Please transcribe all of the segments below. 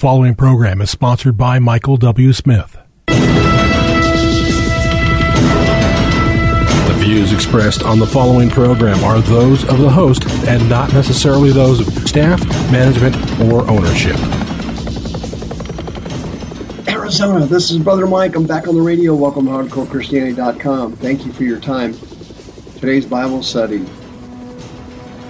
following program is sponsored by Michael W. Smith. The views expressed on the following program are those of the host and not necessarily those of staff, management, or ownership. Arizona, this is Brother Mike. I'm back on the radio. Welcome to HardcoreChristianity.com. Thank you for your time. Today's Bible study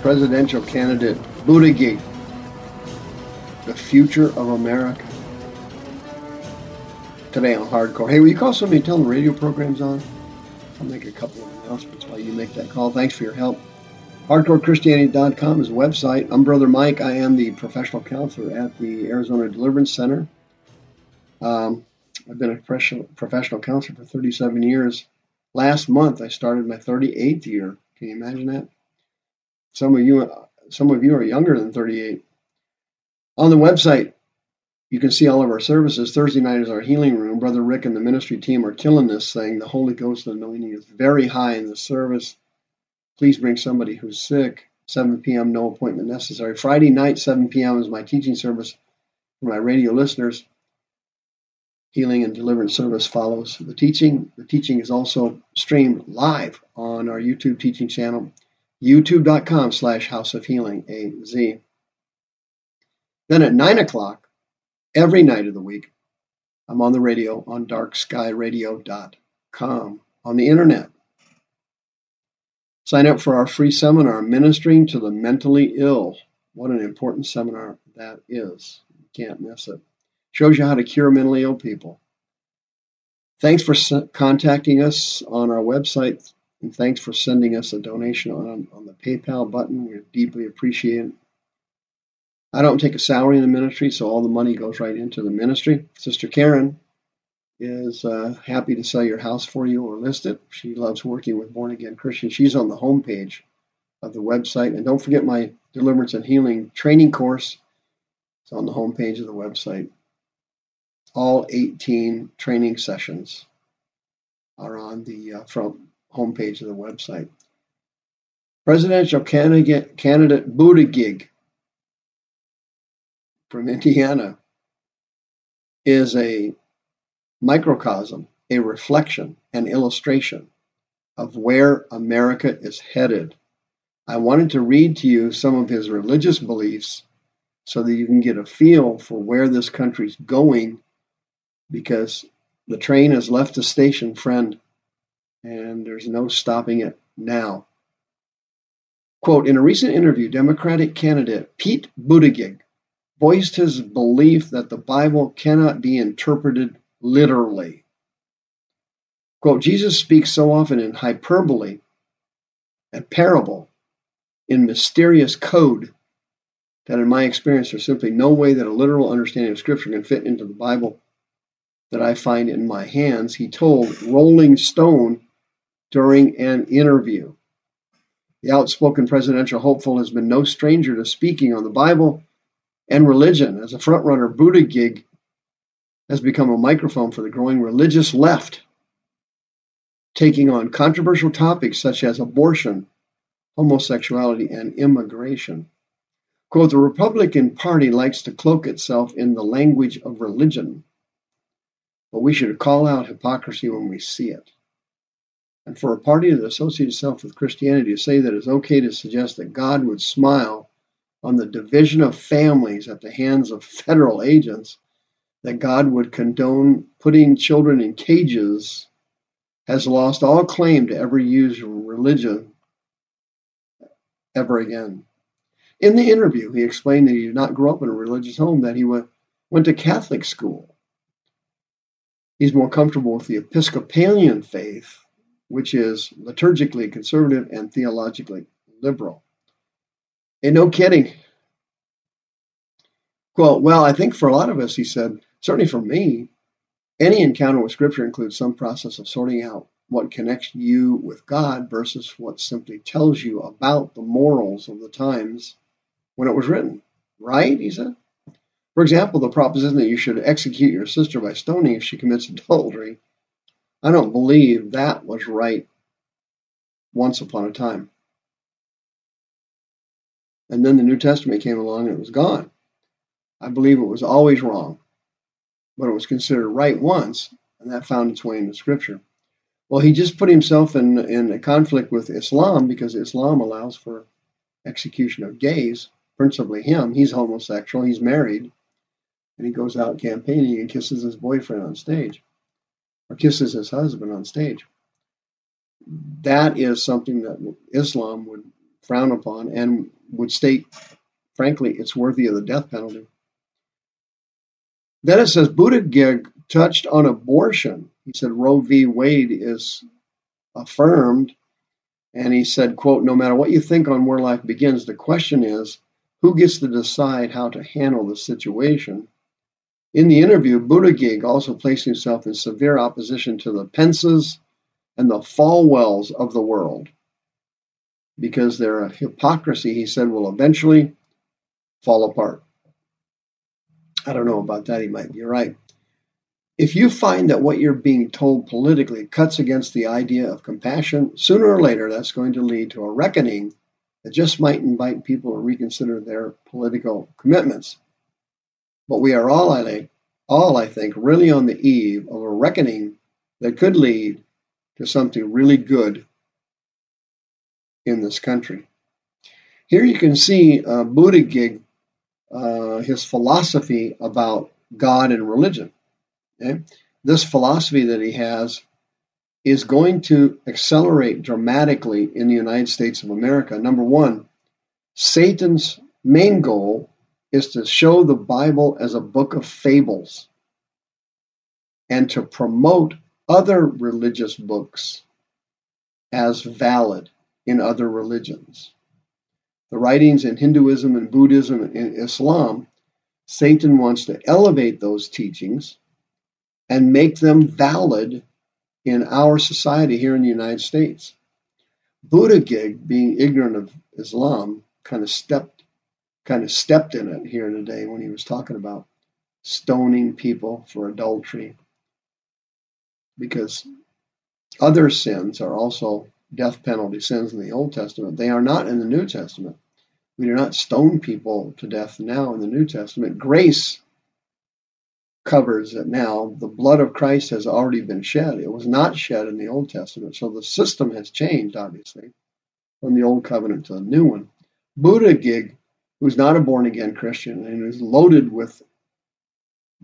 presidential candidate Buttigieg the future of America. Today on Hardcore. Hey, will you call somebody and tell them the radio program's on? I'll make a couple of announcements while you make that call. Thanks for your help. HardcoreChristianity.com is a website. I'm Brother Mike. I am the professional counselor at the Arizona Deliverance Center. Um, I've been a professional counselor for 37 years. Last month, I started my 38th year. Can you imagine that? Some of you, some of you are younger than 38. On the website, you can see all of our services. Thursday night is our healing room. Brother Rick and the ministry team are killing this thing. The Holy Ghost anointing is very high in the service. Please bring somebody who's sick. 7 p.m., no appointment necessary. Friday night, 7 p.m., is my teaching service for my radio listeners. Healing and deliverance service follows the teaching. The teaching is also streamed live on our YouTube teaching channel, youtube.com slash house of healing, A-Z. Then at 9 o'clock, every night of the week, I'm on the radio on darkskyradio.com on the internet. Sign up for our free seminar, Ministering to the Mentally Ill. What an important seminar that is. You can't miss it. Shows you how to cure mentally ill people. Thanks for contacting us on our website, and thanks for sending us a donation on, on the PayPal button. We deeply appreciate it. I don't take a salary in the ministry, so all the money goes right into the ministry. Sister Karen is uh, happy to sell your house for you or list it. She loves working with born again Christians. She's on the homepage of the website. And don't forget my deliverance and healing training course. It's on the homepage of the website. All 18 training sessions are on the uh, front homepage of the website. Presidential candidate, candidate Buttigieg from Indiana is a microcosm, a reflection, an illustration of where America is headed. I wanted to read to you some of his religious beliefs so that you can get a feel for where this country's going because the train has left the station, friend, and there's no stopping it now. Quote In a recent interview, Democratic candidate Pete Buttigieg voiced his belief that the Bible cannot be interpreted literally. Quote, Jesus speaks so often in hyperbole and parable, in mysterious code, that in my experience there's simply no way that a literal understanding of Scripture can fit into the Bible that I find in my hands, he told Rolling Stone during an interview. The outspoken presidential hopeful has been no stranger to speaking on the Bible and religion. As a frontrunner, gig has become a microphone for the growing religious left, taking on controversial topics such as abortion, homosexuality, and immigration. Quote, the Republican Party likes to cloak itself in the language of religion, but we should call out hypocrisy when we see it. And for a party that associates itself with Christianity to say that it's okay to suggest that God would smile on the division of families at the hands of federal agents, that God would condone putting children in cages, has lost all claim to ever use religion ever again. In the interview, he explained that he did not grow up in a religious home, that he went, went to Catholic school. He's more comfortable with the Episcopalian faith, which is liturgically conservative and theologically liberal. And no kidding. Quote, well, I think for a lot of us, he said, certainly for me, any encounter with Scripture includes some process of sorting out what connects you with God versus what simply tells you about the morals of the times when it was written. Right? He said. For example, the proposition that you should execute your sister by stoning if she commits adultery. I don't believe that was right once upon a time. And then the New Testament came along and it was gone. I believe it was always wrong, but it was considered right once, and that found its way into Scripture. Well, he just put himself in, in a conflict with Islam because Islam allows for execution of gays, principally him. He's homosexual, he's married, and he goes out campaigning and kisses his boyfriend on stage, or kisses his husband on stage. That is something that Islam would frown upon and would state, frankly, it's worthy of the death penalty. Then it says Buttigieg touched on abortion. He said Roe v. Wade is affirmed, and he said, quote, no matter what you think on where life begins, the question is, who gets to decide how to handle the situation? In the interview, Buttigieg also placed himself in severe opposition to the Pences and the Falwells of the world because their hypocrisy, he said, will eventually fall apart. I don't know about that. He might be right. If you find that what you're being told politically cuts against the idea of compassion, sooner or later that's going to lead to a reckoning that just might invite people to reconsider their political commitments. But we are all, I all, I think, really on the eve of a reckoning that could lead to something really good in this country. Here you can see uh, uh, his philosophy about God and religion. Okay? This philosophy that he has is going to accelerate dramatically in the United States of America. Number one, Satan's main goal is to show the Bible as a book of fables and to promote other religious books as valid in other religions the writings in Hinduism and Buddhism and Islam, Satan wants to elevate those teachings and make them valid in our society here in the United States. Buttigieg, being ignorant of Islam, kind of stepped kind of stepped in it here today when he was talking about stoning people for adultery because other sins are also death penalty sins in the Old Testament. They are not in the New Testament. We do not stone people to death now in the New Testament. Grace covers it now. The blood of Christ has already been shed. It was not shed in the Old Testament. So the system has changed, obviously, from the Old Covenant to the new one. Buddha Gig, who's not a born again Christian and is loaded with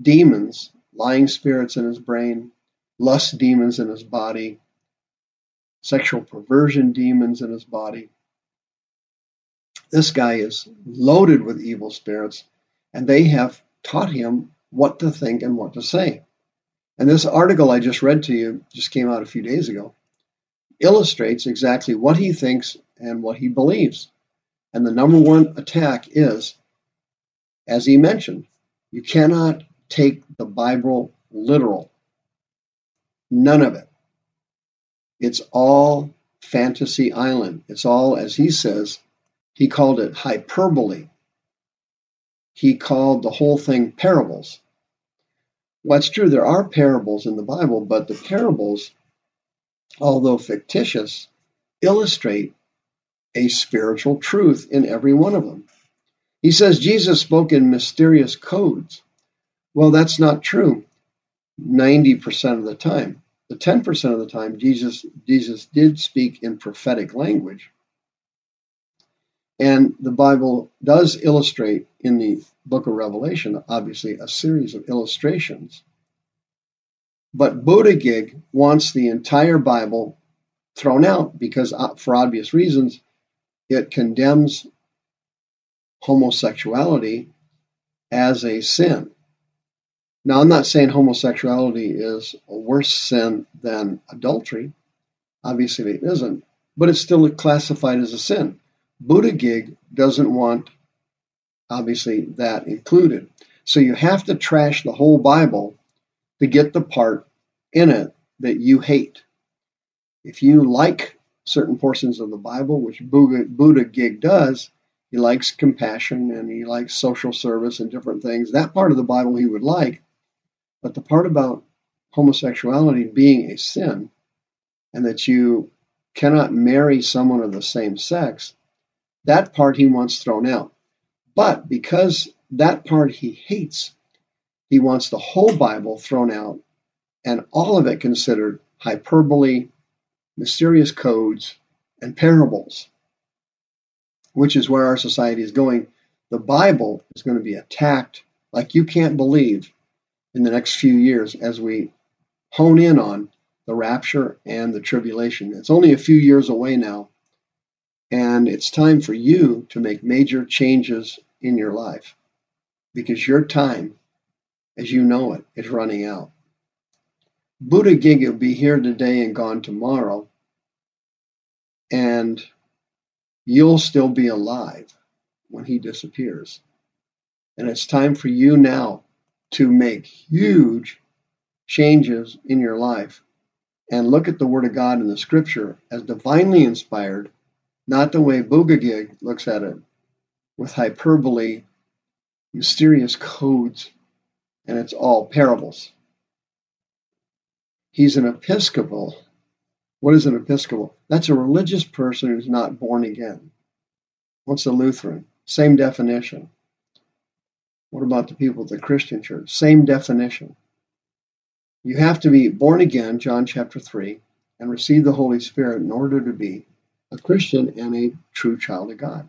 demons, lying spirits in his brain, lust demons in his body, sexual perversion demons in his body. This guy is loaded with evil spirits, and they have taught him what to think and what to say. And this article I just read to you, just came out a few days ago, illustrates exactly what he thinks and what he believes. And the number one attack is, as he mentioned, you cannot take the Bible literal. None of it. It's all fantasy island. It's all, as he says, he called it hyperbole. He called the whole thing parables. Well, it's true, there are parables in the Bible, but the parables, although fictitious, illustrate a spiritual truth in every one of them. He says Jesus spoke in mysterious codes. Well, that's not true 90% of the time. The 10% of the time, Jesus, Jesus did speak in prophetic language. And the Bible does illustrate in the book of Revelation, obviously, a series of illustrations. But Buttigieg wants the entire Bible thrown out because, uh, for obvious reasons, it condemns homosexuality as a sin. Now, I'm not saying homosexuality is a worse sin than adultery. Obviously, it isn't, but it's still classified as a sin. Buttigieg doesn't want, obviously, that included. So you have to trash the whole Bible to get the part in it that you hate. If you like certain portions of the Bible, which Buttigieg does, he likes compassion and he likes social service and different things. That part of the Bible he would like. But the part about homosexuality being a sin and that you cannot marry someone of the same sex, that part he wants thrown out. But because that part he hates. He wants the whole Bible thrown out and all of it considered hyperbole, mysterious codes, and parables, which is where our society is going. The Bible is going to be attacked like you can't believe in the next few years as we hone in on the rapture and the tribulation. It's only a few years away now, and it's time for you to make major changes in your life because your time, as you know it, is running out. Buddha Gig will be here today and gone tomorrow, and you'll still be alive when he disappears. And it's time for you now to make huge changes in your life and look at the Word of God in the Scripture as divinely inspired, not the way Bugagig looks at it with hyperbole, mysterious codes, and it's all parables. He's an Episcopal. What is an Episcopal? That's a religious person who's not born again. What's a Lutheran? Same definition. What about the people of the Christian church? Same definition. You have to be born again, John chapter 3, and receive the Holy Spirit in order to be a Christian and a true child of God.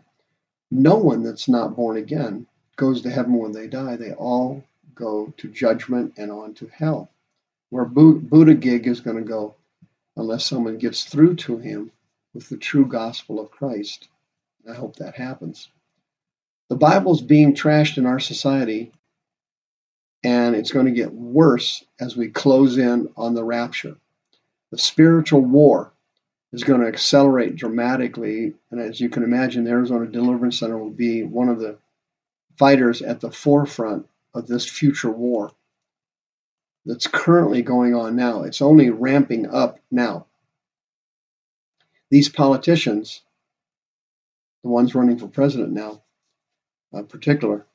No one that's not born again goes to heaven when they die. They all go to judgment and on to hell where Buddha Gig is going to go unless someone gets through to him with the true gospel of Christ. I hope that happens. The Bible's being trashed in our society, and it's going to get worse as we close in on the rapture. The spiritual war is going to accelerate dramatically, and as you can imagine, the Arizona Deliverance Center will be one of the fighters at the forefront of this future war that's currently going on now. It's only ramping up now. These politicians, the ones running for president now, Uh, particular,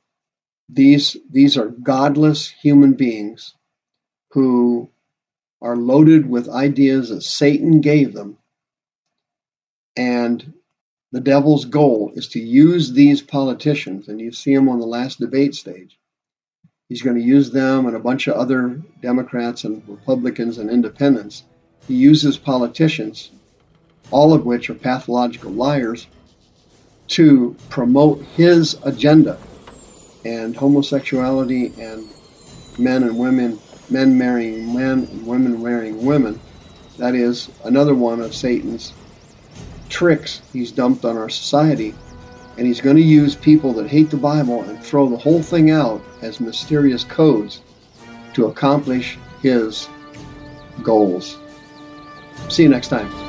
these these are godless human beings who are loaded with ideas that Satan gave them, and the devil's goal is to use these politicians, and you see them on the last debate stage, He's going to use them and a bunch of other Democrats and Republicans and independents. He uses politicians, all of which are pathological liars, to promote his agenda. And homosexuality and men and women, men marrying men and women marrying women, that is another one of Satan's tricks he's dumped on our society and he's going to use people that hate the Bible and throw the whole thing out as mysterious codes to accomplish his goals. See you next time.